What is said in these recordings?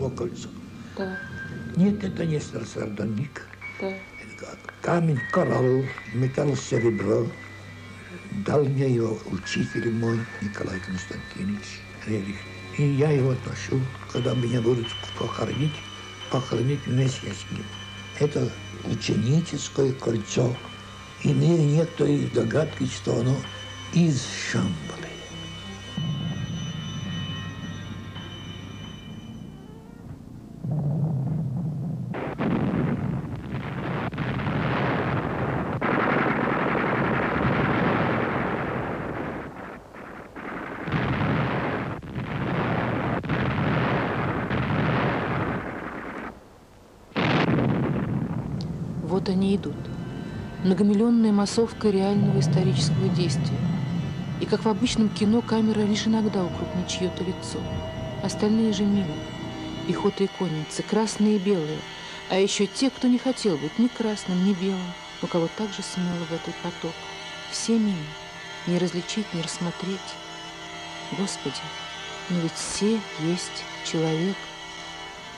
Часовое кольцо. Да. Нет, это не сардоник. Да. Это камень, коралл, металл, серебро. Дал мне его учитель мой Николай Константинович Рерих. И я его ношу, когда меня будут похоронить, похоронить вместе с ним. Это ученическое кольцо. И мне нет той догадки, что оно из Шамбалы. Вот они идут. Многомиллионная массовка реального исторического действия. И как в обычном кино, камера лишь иногда укрупнит чье-то лицо. Остальные же мимо. Пехота и конницы, красные и белые. А еще те, кто не хотел быть ни красным, ни белым, но кого также смело в этот поток. Все мимо. Не различить, не рассмотреть. Господи, но ведь все есть человек.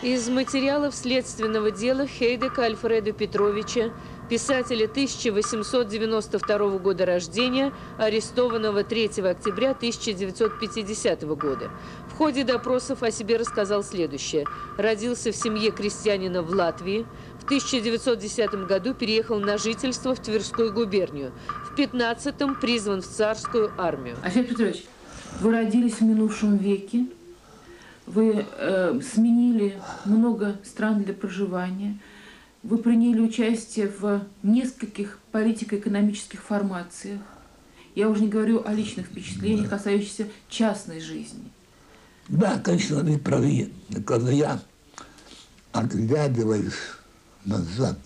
Из материалов следственного дела Хейдека Альфреда Петровича, писателя 1892 года рождения, арестованного 3 октября 1950 года. В ходе допросов о себе рассказал следующее. Родился в семье крестьянина в Латвии. В 1910 году переехал на жительство в Тверскую губернию. В 15-м призван в царскую армию. Алексей Петрович, вы родились в минувшем веке, вы э, сменили много стран для проживания, вы приняли участие в нескольких политико-экономических формациях. Я уже не говорю о личных впечатлениях, касающихся частной жизни. Да, конечно, вы правы. Когда я оглядываюсь назад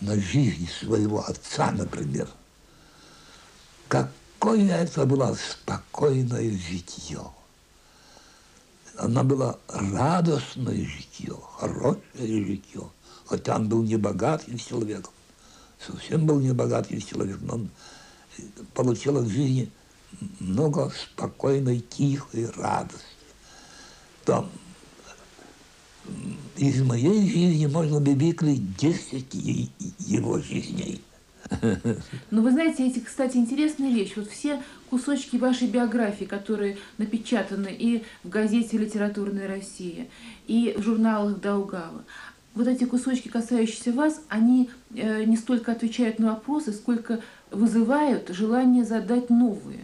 на жизнь своего отца, например, какое это было спокойное житье. Она была радостное житье, хорошее житье. Хотя он был не богатым человеком, совсем был не богатым человеком, но он получил от жизни много спокойной, тихой радости. Там из моей жизни можно бы выклеить 10 его жизней. Но вы знаете, эти, кстати, интересная вещь. Вот все кусочки вашей биографии, которые напечатаны и в газете «Литературная Россия», и в журналах Даугава, вот эти кусочки, касающиеся вас, они э, не столько отвечают на вопросы, сколько вызывают желание задать новые.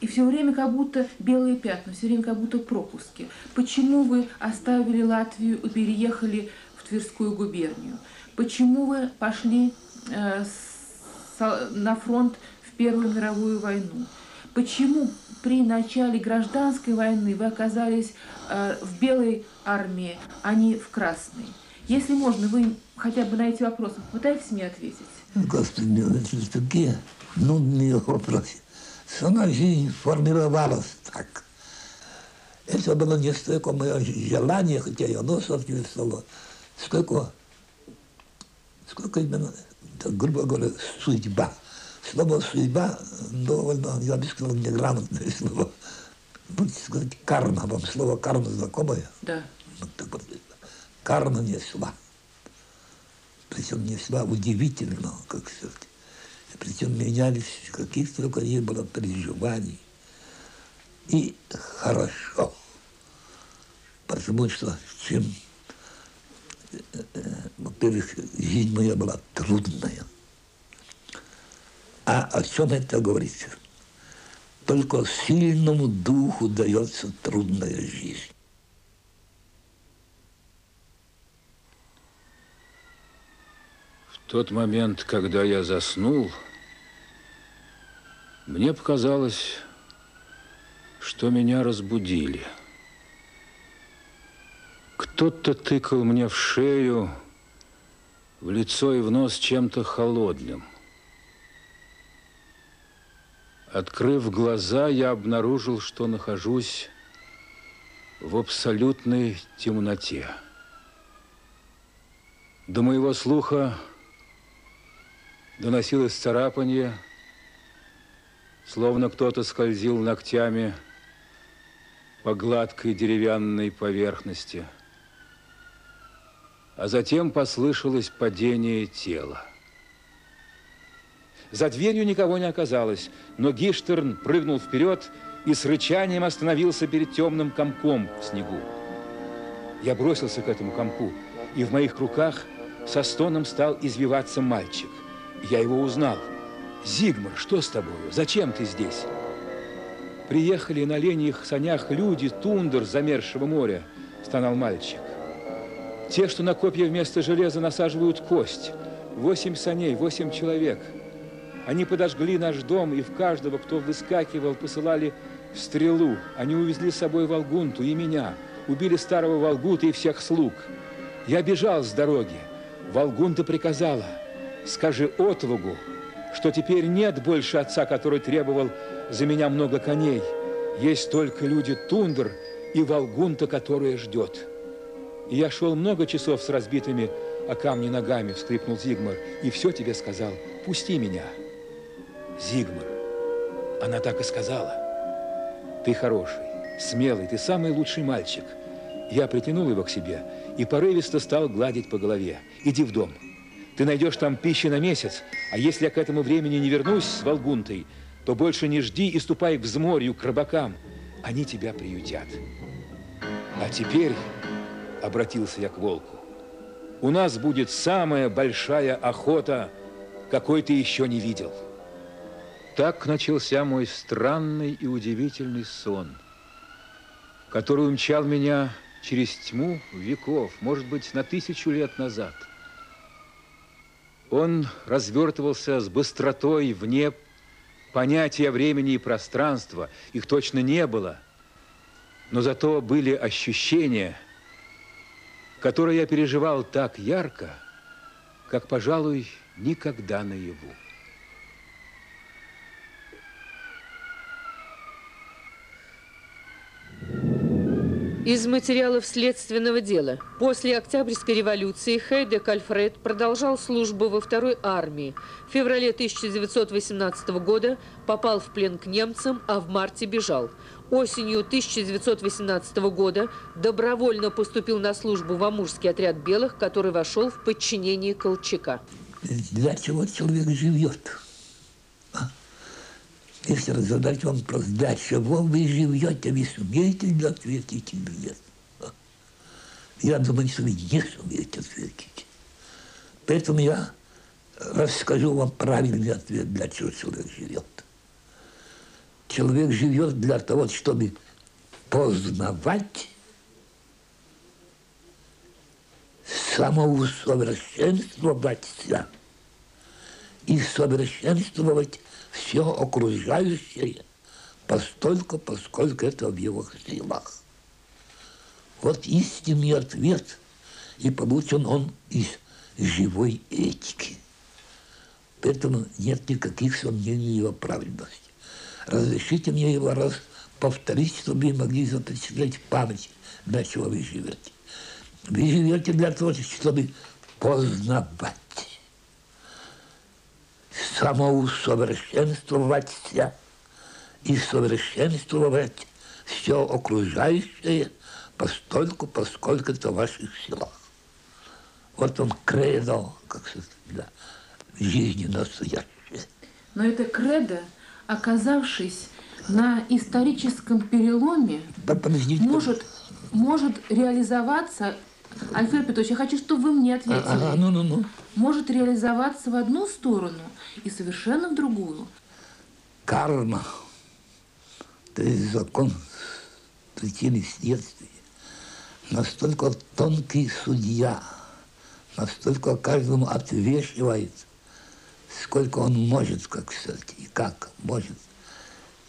И все время как будто белые пятна, все время как будто пропуски. Почему вы оставили Латвию и переехали в Тверскую губернию? Почему вы пошли э, на фронт в Первую мировую войну? Почему при начале гражданской войны вы оказались э, в белой армии, а не в красной? Если можно, вы хотя бы на эти вопросы попытаетесь мне ответить? Господи, это такие нудные вопросы. Сама жизнь формировалась так. Это было не столько мое желание, хотя и оно соответствовало, сколько, сколько именно, грубо говоря, судьба. Слово «судьба» довольно, я бы сказал, неграмотное слово. Будете сказать, карма. Вам слово карма знакомое? Да. Так вот, карма несла. Причем несла удивительно, как сказать. Причем менялись, каких только не было переживаний. И хорошо. Потому что чем, во-первых, жизнь моя была трудная. А о чем это говорится? Только сильному духу дается трудная жизнь. В тот момент, когда я заснул, мне показалось, что меня разбудили. Кто-то тыкал мне в шею, в лицо и в нос чем-то холодным. Открыв глаза, я обнаружил, что нахожусь в абсолютной темноте. До моего слуха доносилось царапанье, словно кто-то скользил ногтями по гладкой деревянной поверхности. А затем послышалось падение тела. За дверью никого не оказалось, но Гиштерн прыгнул вперед и с рычанием остановился перед темным комком в снегу. Я бросился к этому комку, и в моих руках со стоном стал извиваться мальчик. Я его узнал. «Зигмар, что с тобою? Зачем ты здесь?» Приехали на оленьих санях люди, тундер замерзшего моря, стонал мальчик. Те, что на копья вместо железа насаживают кость. Восемь саней, восемь человек. Они подожгли наш дом, и в каждого, кто выскакивал, посылали стрелу. Они увезли с собой Волгунту и меня. Убили старого Волгута и всех слуг. Я бежал с дороги. Волгунта приказала, скажи отвагу, что теперь нет больше отца, который требовал за меня много коней. Есть только люди Тундр и Волгунта, которая ждет. И я шел много часов с разбитыми о камни ногами, вскрикнул Зигмар, и все тебе сказал, пусти меня. Зигмар, она так и сказала. Ты хороший, смелый, ты самый лучший мальчик. Я притянул его к себе и порывисто стал гладить по голове. Иди в дом. Ты найдешь там пищи на месяц, а если я к этому времени не вернусь с Волгунтой, то больше не жди и ступай к взморью, к рыбакам. Они тебя приютят. А теперь, обратился я к волку, у нас будет самая большая охота, какой ты еще не видел. Так начался мой странный и удивительный сон, который умчал меня через тьму веков, может быть, на тысячу лет назад. Он развертывался с быстротой вне понятия времени и пространства. Их точно не было. Но зато были ощущения, которые я переживал так ярко, как, пожалуй, никогда наяву. Из материалов следственного дела. После Октябрьской революции Хейдек Альфред продолжал службу во второй армии. В феврале 1918 года попал в плен к немцам, а в марте бежал. Осенью 1918 года добровольно поступил на службу в Амурский отряд белых, который вошел в подчинение Колчака. Для чего человек живет? Если задать вам вопрос, для чего вы живете, вы сумеете ли ответить или нет? Я думаю, что вы не сумеете ответить. Поэтому я расскажу вам правильный ответ, для чего человек живет. Человек живет для того, чтобы познавать, самоусовершенствовать себя и совершенствовать все окружающее, постольку, поскольку это в его силах. Вот истинный ответ, и получен он из живой этики. Поэтому нет никаких сомнений в его правильности. Разрешите мне его раз повторить, чтобы вы могли запечатлеть в памяти, для чего вы живете. Вы живете для того, чтобы познавать самоусовершенствоваться и совершенствовать все окружающее постольку, поскольку это в ваших силах. Вот он кредо, как сказать, да, жизни настоящее. Но это кредо, оказавшись на историческом переломе, Подождите, может, может реализоваться Альфред Петрович, я хочу, чтобы вы мне ответили. Ага, ну, ну, ну. Может реализоваться в одну сторону и совершенно в другую. Карма. То есть закон причины следствия. Настолько тонкий судья, настолько каждому отвешивает, сколько он может, как сказать, и как может.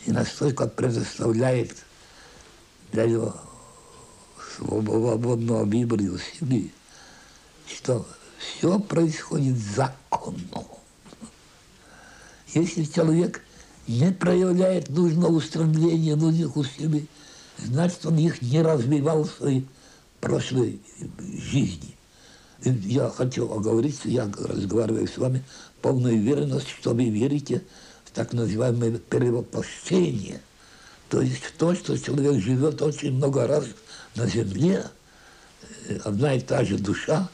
И настолько предоставляет для его свободного выбора семьи, что все происходит законно. Если человек не проявляет нужного устремления, нужных усилий, значит, он их не развивал в своей прошлой жизни. И я хочу оговориться, я разговариваю с вами полной уверенностью, что вы верите в так называемое перевоплощение – То есть то, что человек живет очень много раз на земле, э, одна и та же душа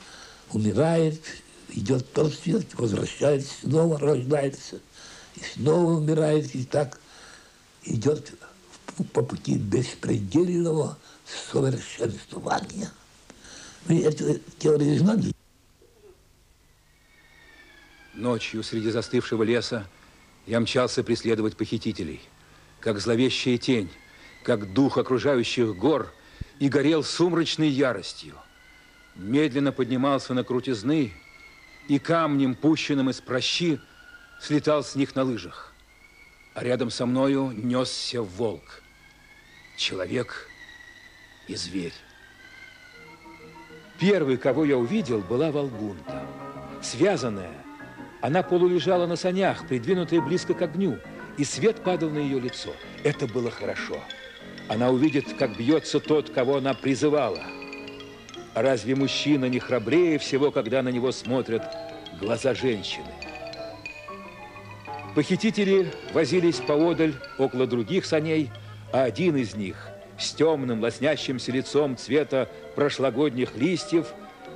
умирает, идет тот свет, возвращается, снова рождается, и снова умирает, и так идет по пути беспредельного совершенствования. Вы эту теорию знали? Ночью среди застывшего леса я мчался преследовать похитителей, как зловещая тень, как дух окружающих гор, и горел сумрачной яростью. Медленно поднимался на крутизны, и камнем, пущенным из прощи, слетал с них на лыжах. А рядом со мною несся волк. Человек и зверь. Первый, кого я увидел, была Волгунта. Связанная, она полулежала на санях, придвинутая близко к огню, и свет падал на ее лицо. Это было хорошо. Она увидит, как бьется тот, кого она призывала. Разве мужчина не храбрее всего, когда на него смотрят глаза женщины? Похитители возились поодаль около других саней, а один из них с темным лоснящимся лицом цвета прошлогодних листьев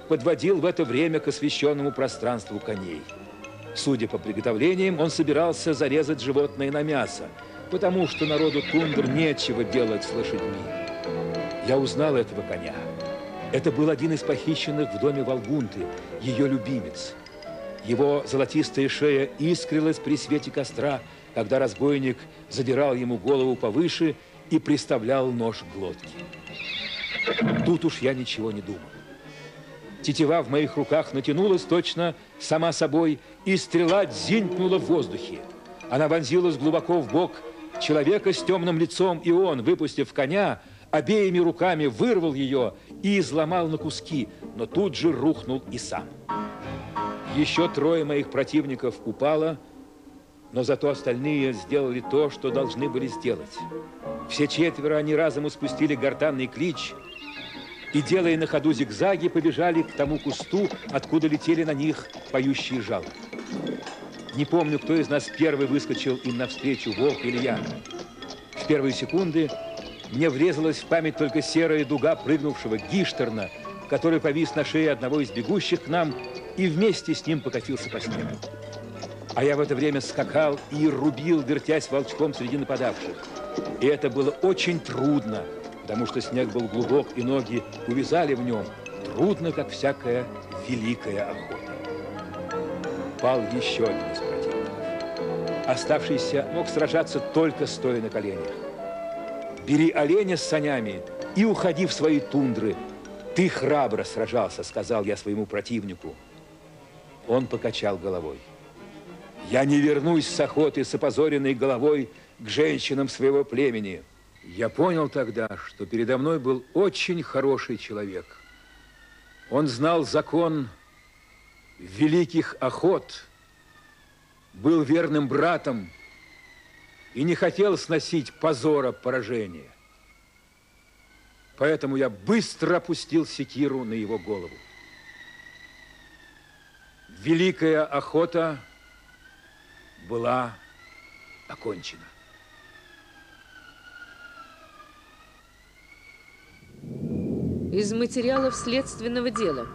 подводил в это время к освещенному пространству коней. Судя по приготовлениям, он собирался зарезать животное на мясо, потому что народу тундр нечего делать с лошадьми. Я узнал этого коня. Это был один из похищенных в доме Волгунты, ее любимец. Его золотистая шея искрилась при свете костра, когда разбойник задирал ему голову повыше и приставлял нож к глотке. Тут уж я ничего не думал. Тетива в моих руках натянулась точно сама собой, и стрела дзинькнула в воздухе. Она вонзилась глубоко в бок человека с темным лицом, и он, выпустив коня, обеими руками вырвал ее и изломал на куски, но тут же рухнул и сам. Еще трое моих противников упало, но зато остальные сделали то, что должны были сделать. Все четверо они разом испустили гортанный клич и, делая на ходу зигзаги, побежали к тому кусту, откуда летели на них поющие жалы. Не помню, кто из нас первый выскочил им навстречу, волк или я. В первые секунды мне врезалась в память только серая дуга прыгнувшего Гиштерна, который повис на шее одного из бегущих к нам и вместе с ним покатился по снегу. А я в это время скакал и рубил, вертясь волчком среди нападавших. И это было очень трудно, потому что снег был глубок, и ноги увязали в нем. Трудно, как всякая великая охота. Пал еще один из противников. Оставшийся мог сражаться только стоя на коленях. «Бери оленя с санями и уходи в свои тундры. Ты храбро сражался», — сказал я своему противнику. Он покачал головой. Я не вернусь с охоты с опозоренной головой к женщинам своего племени. Я понял тогда, что передо мной был очень хороший человек. Он знал закон великих охот, был верным братом и не хотел сносить позора поражения. Поэтому я быстро опустил секиру на его голову. Великая охота была окончена. Из материалов следственного дела.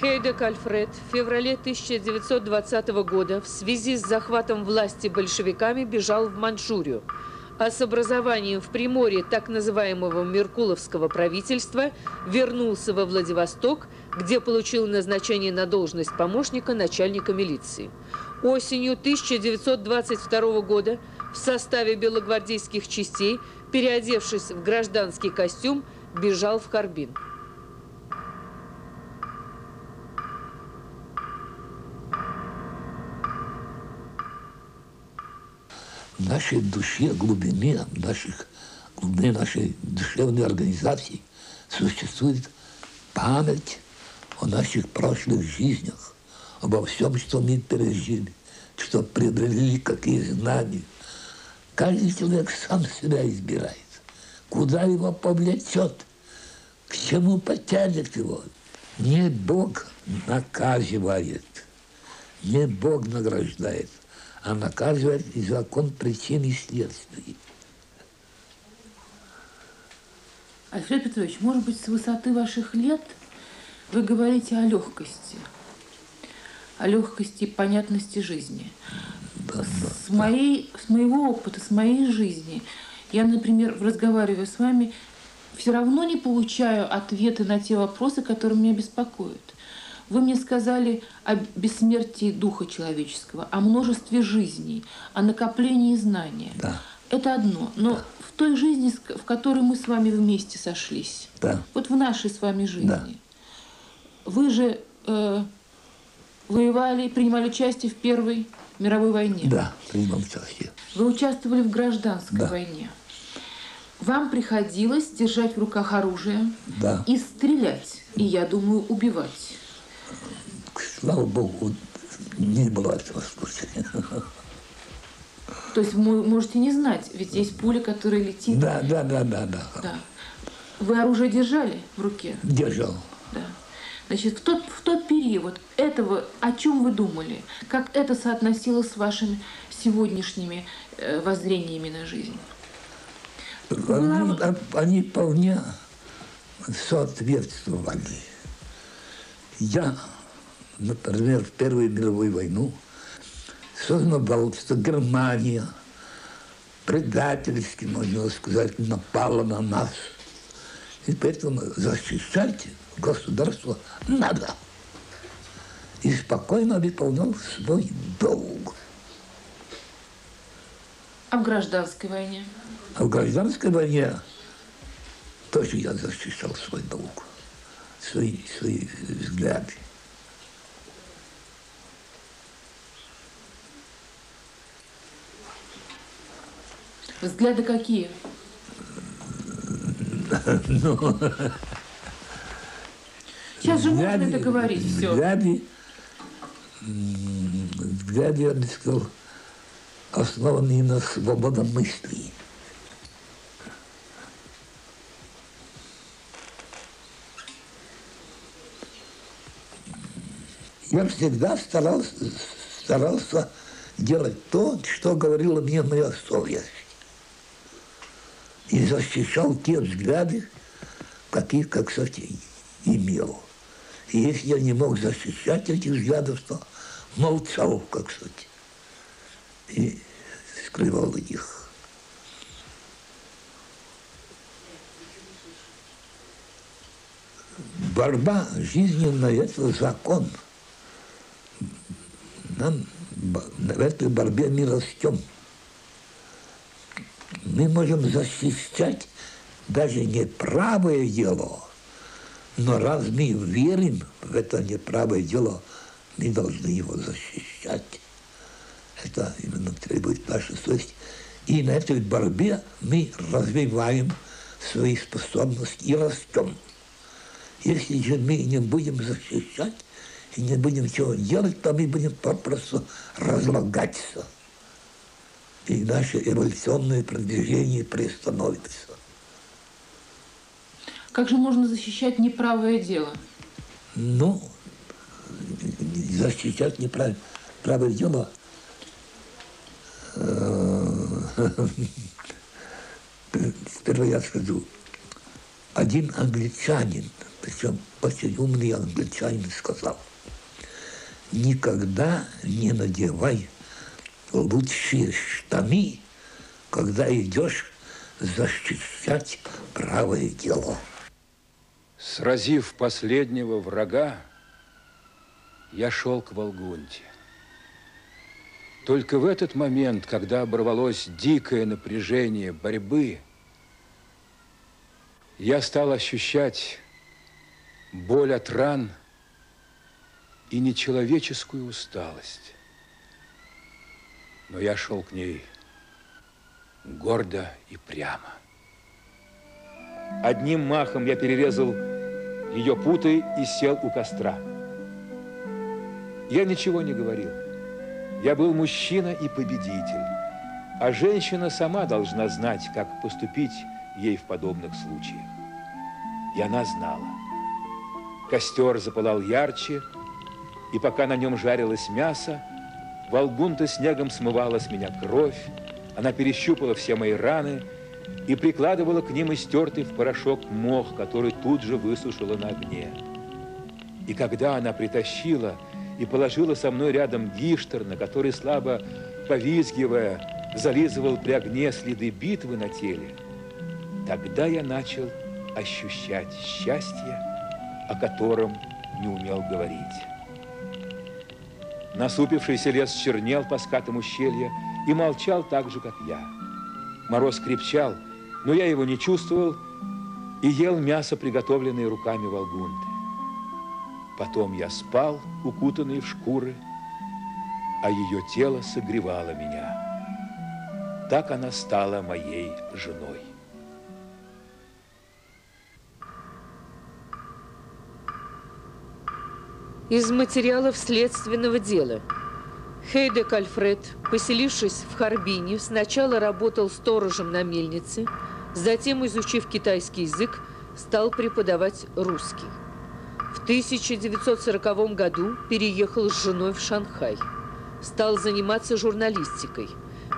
Хейдек Альфред в феврале 1920 года в связи с захватом власти большевиками бежал в Манчжурию а с образованием в Приморье так называемого Меркуловского правительства вернулся во Владивосток, где получил назначение на должность помощника начальника милиции. Осенью 1922 года в составе белогвардейских частей, переодевшись в гражданский костюм, бежал в Харбин. Нашей душе, глубине наших, глубине нашей душевной организации существует память о наших прошлых жизнях, обо всем, что мы пережили, что приобрели, какие знания. Каждый человек сам себя избирает, куда его повлечет, к чему потянет его. Не Бог наказывает, не Бог награждает – а наказывает и закон причин и следствий. Альфред Петрович, может быть, с высоты ваших лет вы говорите о легкости, о легкости и понятности жизни. Да, С, моей, с моего опыта, с моей жизни, я, например, разговаривая с вами, все равно не получаю ответы на те вопросы, которые меня беспокоят. Вы мне сказали о бессмертии духа человеческого, о множестве жизней, о накоплении знания. Да. Это одно. Но в той жизни, в которой мы с вами вместе сошлись, Да. вот в нашей с вами жизни, Да. вы же э, воевали, принимали участие в Первой мировой войне. Да, принимал участие. Вы участвовали в гражданской Да. войне. Вам приходилось держать в руках оружие Да. и стрелять, и, я думаю, убивать. Слава Богу, не было этого случая. То есть вы можете не знать, ведь есть пуля, которая летит. Да, да, да, да, да. Да. Вы оружие держали в руке? Держал. Да. Значит, в тот, в тот период этого, о чем вы думали? Как это соотносилось с вашими сегодняшними э, воззрениями на жизнь? Они, они вполне соответствовали. Я, например, в Первую мировую войну сознавал, что Германия предательски, можно сказать, напала на нас. И поэтому защищать государство надо. И спокойно выполнял свой долг. А в гражданской войне? А в гражданской войне тоже я защищал свой долг, свои, свои взгляды. Взгляды какие? Сейчас же можно это говорить, все. Взгляды, взгляды, я бы сказал, основанные на свободном Я всегда старался, старался делать то, что говорила мне моя совесть. И защищал те взгляды, какие, как кстати, имел. И если я не мог защищать этих взглядов, то молчал, как кстати, и скрывал их. Борьба жизненная – это закон. Нам в этой борьбе мы растем. Мы можем защищать даже неправое дело, но раз мы верим в это неправое дело, мы должны его защищать. Это именно требует наша совесть. И на этой борьбе мы развиваем свои способности и растем. Если же мы не будем защищать и не будем ничего делать, то мы будем попросту разлагаться. И наше эволюционное продвижение приостановится. Как же можно защищать неправое дело? Ну, защищать неправильно. Правое дело. э, Сперва я скажу. Один англичанин, причем очень умный англичанин, сказал, никогда не надевай лучшие штаны, когда идешь защищать правое дело. Сразив последнего врага, я шел к Волгунте. Только в этот момент, когда оборвалось дикое напряжение борьбы, я стал ощущать боль от ран и нечеловеческую усталость. Но я шел к ней гордо и прямо. Одним махом я перерезал ее путы и сел у костра. Я ничего не говорил. Я был мужчина и победитель. А женщина сама должна знать, как поступить ей в подобных случаях. И она знала. Костер запылал ярче, и пока на нем жарилось мясо, Волгунта снегом смывала с меня кровь, она перещупала все мои раны и прикладывала к ним истертый в порошок мох, который тут же высушила на огне. И когда она притащила и положила со мной рядом гиштер, на который слабо повизгивая, зализывал при огне следы битвы на теле, тогда я начал ощущать счастье, о котором не умел говорить. Насупившийся лес чернел по скатам ущелья и молчал так же, как я. Мороз крепчал, но я его не чувствовал и ел мясо, приготовленное руками Волгунты. Потом я спал, укутанный в шкуры, а ее тело согревало меня. Так она стала моей женой. Из материалов следственного дела. Хейдек Альфред, поселившись в Харбине, сначала работал сторожем на мельнице, затем, изучив китайский язык, стал преподавать русский. В 1940 году переехал с женой в Шанхай. Стал заниматься журналистикой,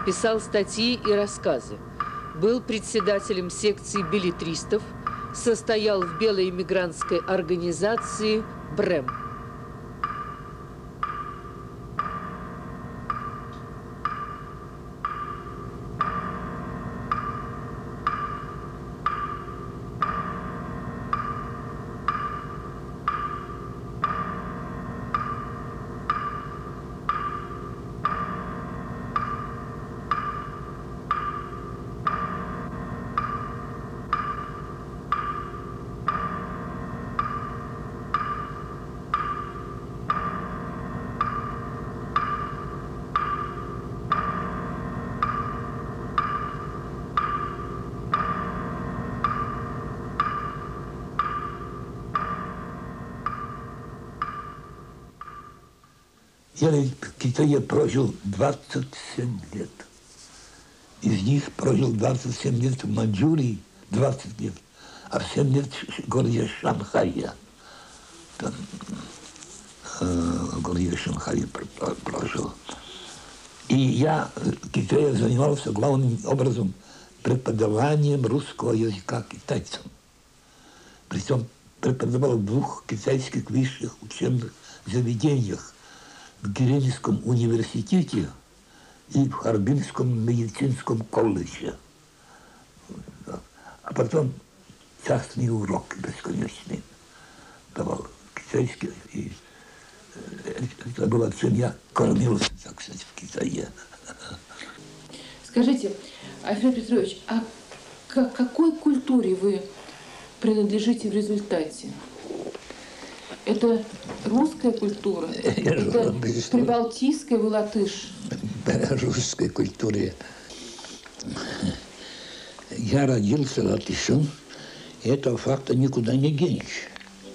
писал статьи и рассказы. Был председателем секции билетристов, состоял в белой эмигрантской организации «Брэм». Я в Китае прожил 27 лет. Из них прожил 27 лет в Маньчжурии, 20 лет, а в 7 лет в городе Шанхая. Там, э, в городе Шанхае прожил. И я в Китае занимался главным образом преподаванием русского языка китайцам. Причем преподавал в двух китайских высших учебных заведениях в Геленском университете и в Харбинском медицинском колледже. А потом частный урок бесконечный давал китайский. И э, это было, чем я кормился, так сказать, в Китае. Скажите, Альфред Петрович, а к какой культуре вы принадлежите в результате? Это русская культура? Это прибалтийская, вы латыш? Русской культуре. Я родился латышом, и этого факта никуда не денешь.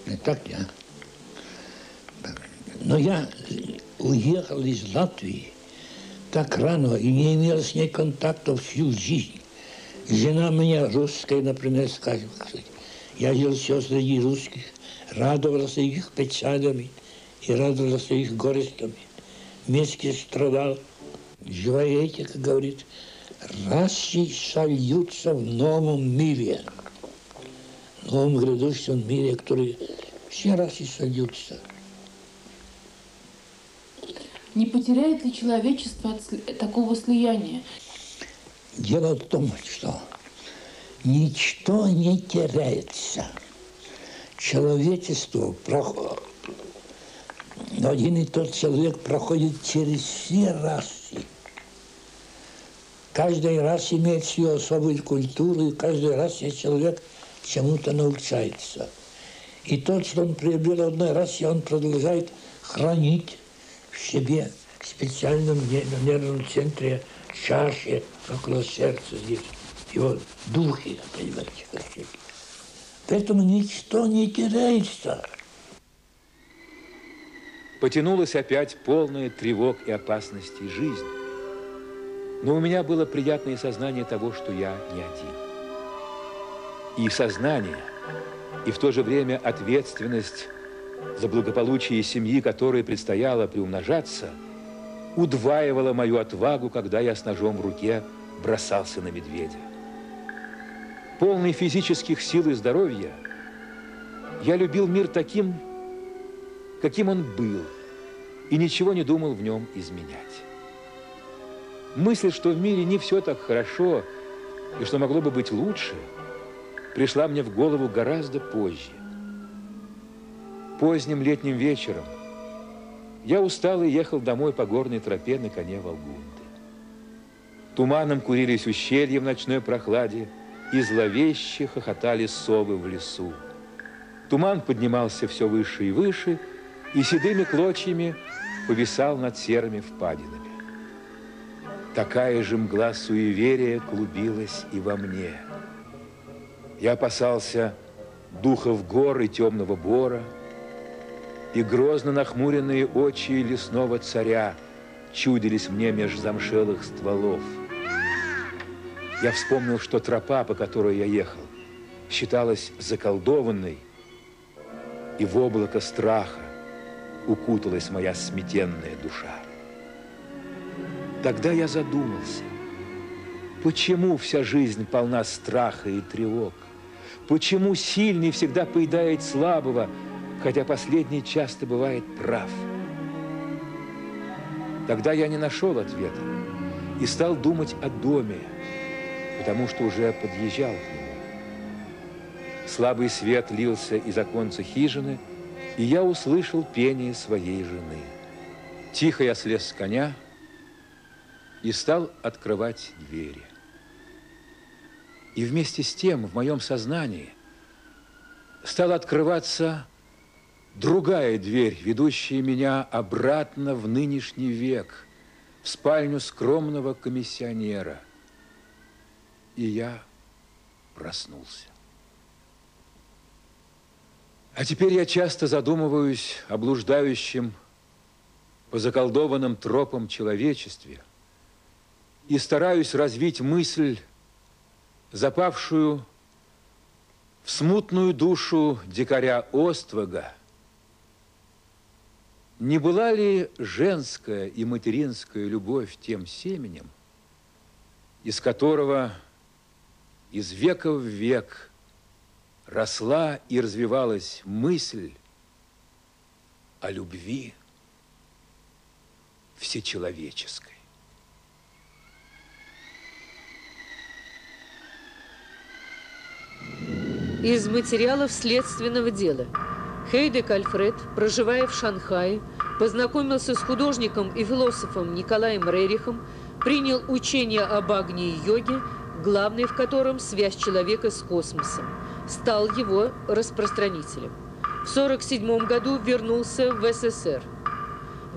Не так я. Но я уехал из Латвии так рано и не имел с ней контакта всю жизнь. Жена меня русская, например, скажет, я жил все среди русских – радовался их печалями и радовался их горестями. Вместе страдал. Живая этика говорит, расы сольются в новом мире, в новом грядущем мире, который все расы сольются. Не потеряет ли человечество от такого слияния? Дело в том, что ничто не теряется – человечество, один и тот человек проходит через все расы. Каждый раз имеет свою особую культуру, и каждый раз человек чему-то научается. И то, что он приобрел в одной расе, он продолжает хранить в себе в специальном нервном центре чаши около сердца здесь. Его духи, понимаете, какие. Поэтому ничто не теряется. Потянулась опять полная тревог и опасностей жизнь. Но у меня было приятное сознание того, что я не один. И сознание, и в то же время ответственность за благополучие семьи, которой предстояло приумножаться, удваивала мою отвагу, когда я с ножом в руке бросался на медведя. Полный физических сил и здоровья, я любил мир таким, каким он был, и ничего не думал в нем изменять. Мысль, что в мире не все так хорошо, и что могло бы быть лучше, пришла мне в голову гораздо позже. Поздним летним вечером я устал и ехал домой по горной тропе на коне Волгунды. Туманом курились ущелья в ночной прохладе, и зловеще хохотали совы в лесу. Туман поднимался все выше и выше, и седыми клочьями повисал над серыми впадинами. Такая же мгла суеверия клубилась и во мне. Я опасался духов гор и темного бора, и грозно нахмуренные очи лесного царя чудились мне меж замшелых стволов. Я вспомнил, что тропа, по которой я ехал, считалась заколдованной, и в облако страха укуталась моя сметенная душа. Тогда я задумался, почему вся жизнь полна страха и тревог? Почему сильный всегда поедает слабого, хотя последний часто бывает прав? Тогда я не нашел ответа и стал думать о доме, потому что уже подъезжал к нему. Слабый свет лился из оконца хижины, и я услышал пение своей жены. Тихо я слез с коня и стал открывать двери. И вместе с тем в моем сознании стала открываться другая дверь, ведущая меня обратно в нынешний век, в спальню скромного комиссионера. И я проснулся. А теперь я часто задумываюсь о блуждающем по заколдованным тропам человечестве – и стараюсь развить мысль, запавшую в смутную душу дикаря Оствага, не была ли женская и материнская любовь тем семенем, из которого из века в век росла и развивалась мысль о любви всечеловеческой? Из материалов следственного дела. Хейдек Альфред, проживая в Шанхае, познакомился с художником и философом Николаем Рерихом, принял учение об агне и йоге, главный в котором связь человека с космосом, стал его распространителем. В 1947 году вернулся в СССР.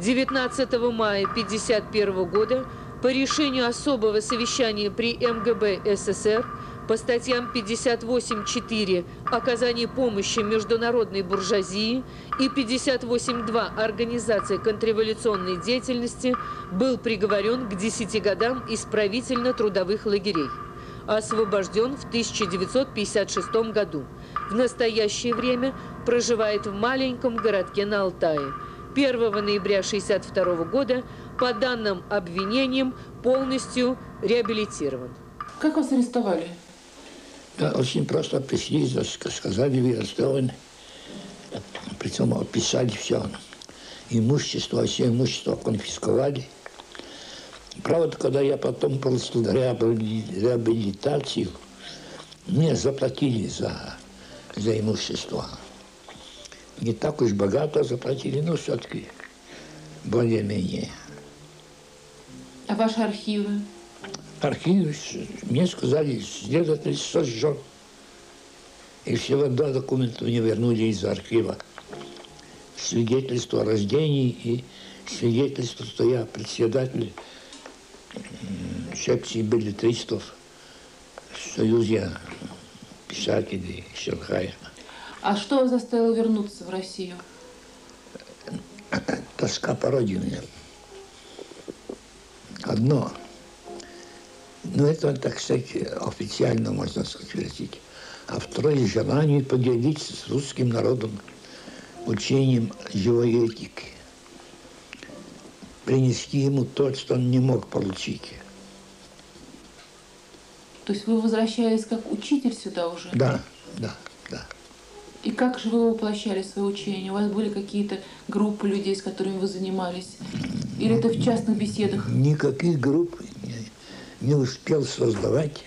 19 мая 1951 года по решению особого совещания при МГБ СССР по статьям 58.4 «Оказание помощи международной буржуазии» и 58.2 «Организация контрреволюционной деятельности» был приговорен к 10 годам исправительно-трудовых лагерей. Освобожден в 1956 году. В настоящее время проживает в маленьком городке на Алтае. 1 ноября 1962 года по данным обвинениям полностью реабилитирован. Как вас арестовали? Да, очень просто пришли, сказали, вы арестованы. Причем описали все. Имущество, все имущество конфисковали. Правда, когда я потом получил реабилитацию, мне заплатили за, за имущество. Не так уж богато заплатили, но все-таки более-менее. А ваши архивы? архив, мне сказали, следователь сожжен. И всего два документа мне вернули из архива. Свидетельство о рождении и свидетельство, что я председатель секции билетристов в Союзе писателей Шанхая. А что заставило вернуться в Россию? Тоска по родине. Одно – ну, это, так сказать, официально, можно сказать. А второе – желание поделиться с русским народом учением живой этики. Принести ему то, что он не мог получить. То есть вы возвращались как учитель сюда уже? Да, да, да. И как же вы воплощали свое учение? У вас были какие-то группы людей, с которыми вы занимались? Или это в частных беседах? Никаких групп не, не успел создавать.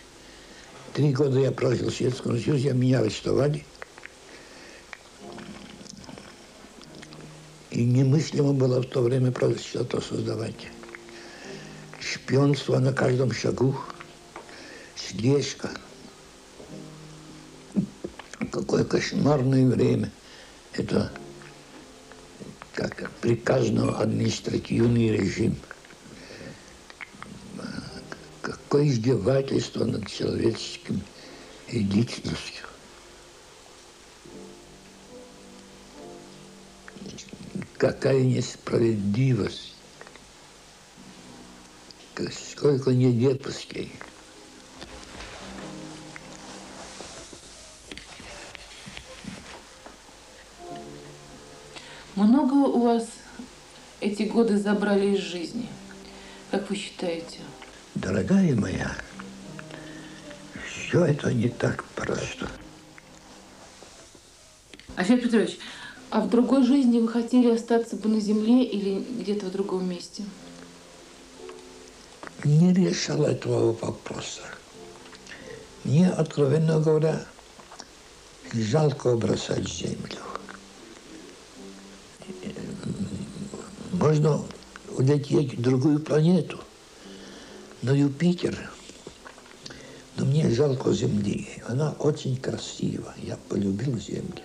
Три года я прожил в Советском Союзе, меня арестовали. И немыслимо было в то время просто что-то создавать. Шпионство на каждом шагу, слежка. Какое кошмарное время. Это как приказно административный режим. Какое издевательство над человеческим и личностью. Какая несправедливость. Сколько нелепостей. Много у вас эти годы забрали из жизни? Как вы считаете? Дорогая моя, все это не так просто. Алексей Петрович, а в другой жизни вы хотели остаться бы на земле или где-то в другом месте? Не решал этого вопроса. Мне, откровенно говоря, жалко бросать землю. Можно улететь в другую планету, на Юпитер. Но мне жалко Земли. Она очень красива. Я полюбил Землю.